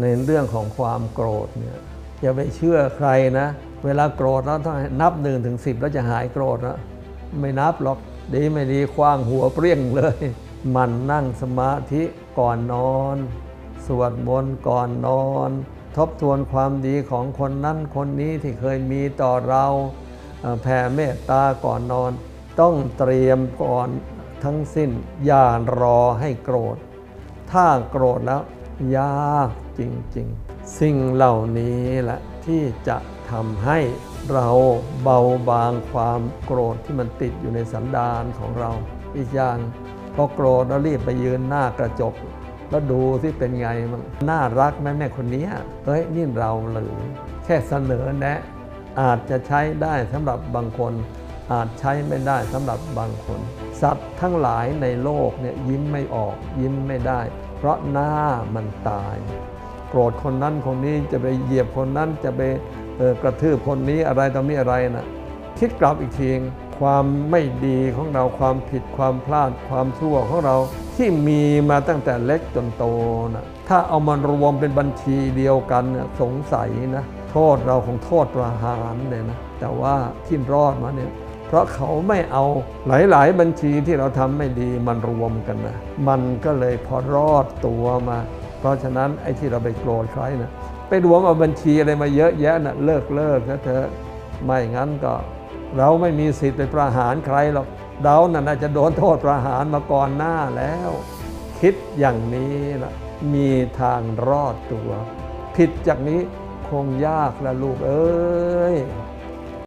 ในเรื่องของความโกรธเนี่ยอย่าไปเชื่อใครนะ เวลาโกรธแล้วต้องนับหนึ่งถึงสิบแล้วจะหายโกรธนะไม่นับหรอกดีไม่ดีคว้างหัวเปรี้ยงเลย มันนั่งสมาธิก่อนนอน สวดมนต์ก่อนนอน ทบทวนความดีของคนนั้นคนนี้ที่เคยมีต่อเราแผ่เมตตาก่อนนอน ต้องเตรียมก่อนทั้งสิ้นอย่ารอให้โกรธ ถ้าโกรธแล้วยาก จริง ๆ สิ่งเหล่านี้แหละที่จะทำให้เราเบาบางความโกรธที่มันติดอยู่ในสันดานของเรา อีกอย่างพอโกรธแล้วรีบไปยืนหน้ากระจก แล้วดูที่เป็นไงมันน่ารักไหมแม่คนนี้เฮ้ยนี่เราหรือแค่เสนอแนะ อาจจะใช้ได้สำหรับบางคน อาจใช้ไม่ได้สำหรับบางคน สัตว์ทั้งหลายในโลกเนี่ยยิ้มไม่ออกยิ้มไม่ได้ เพราะหน้ามันตาย โกรธคนนั้นคนนี้จะไปเหยียบคนนั้นจะไปกระทืบคนนี้อะไรต่อมีอะไรนะคิดกลับอีกทีความไม่ดีของเราความผิดความพลาดความชั่วของเราที่มีมาตั้งแต่เล็กจนโตนะถ้าเอามารวมเป็นบัญชีเดียวกันเนี่ยสงสัยนะโทษเราของโทษประหารเลยนะแต่ว่าที่รอดมาเนี่ยเพราะเขาไม่เอาหลาย ๆ บัญชีที่เราทำไม่ดีมันรวมกันนะมันก็เลยพอรอดตัวมา เพราะฉะนั้นไอ้ที่เราไปโกรธใครนะไปรวมเอาบัญชีอะไรมาเยอะแยะนะเลิกเลิกนะเธอไม่งั้นก็เราไม่มีสิทธิ์ไปประหารใครหรอกเราน่ะน่าจะโดนโทษประหารมาก่อนหน้าแล้ว คิดอย่างนี้ละมีทางรอดตัว ผิดจากนี้คงยากละลูกเอ้ย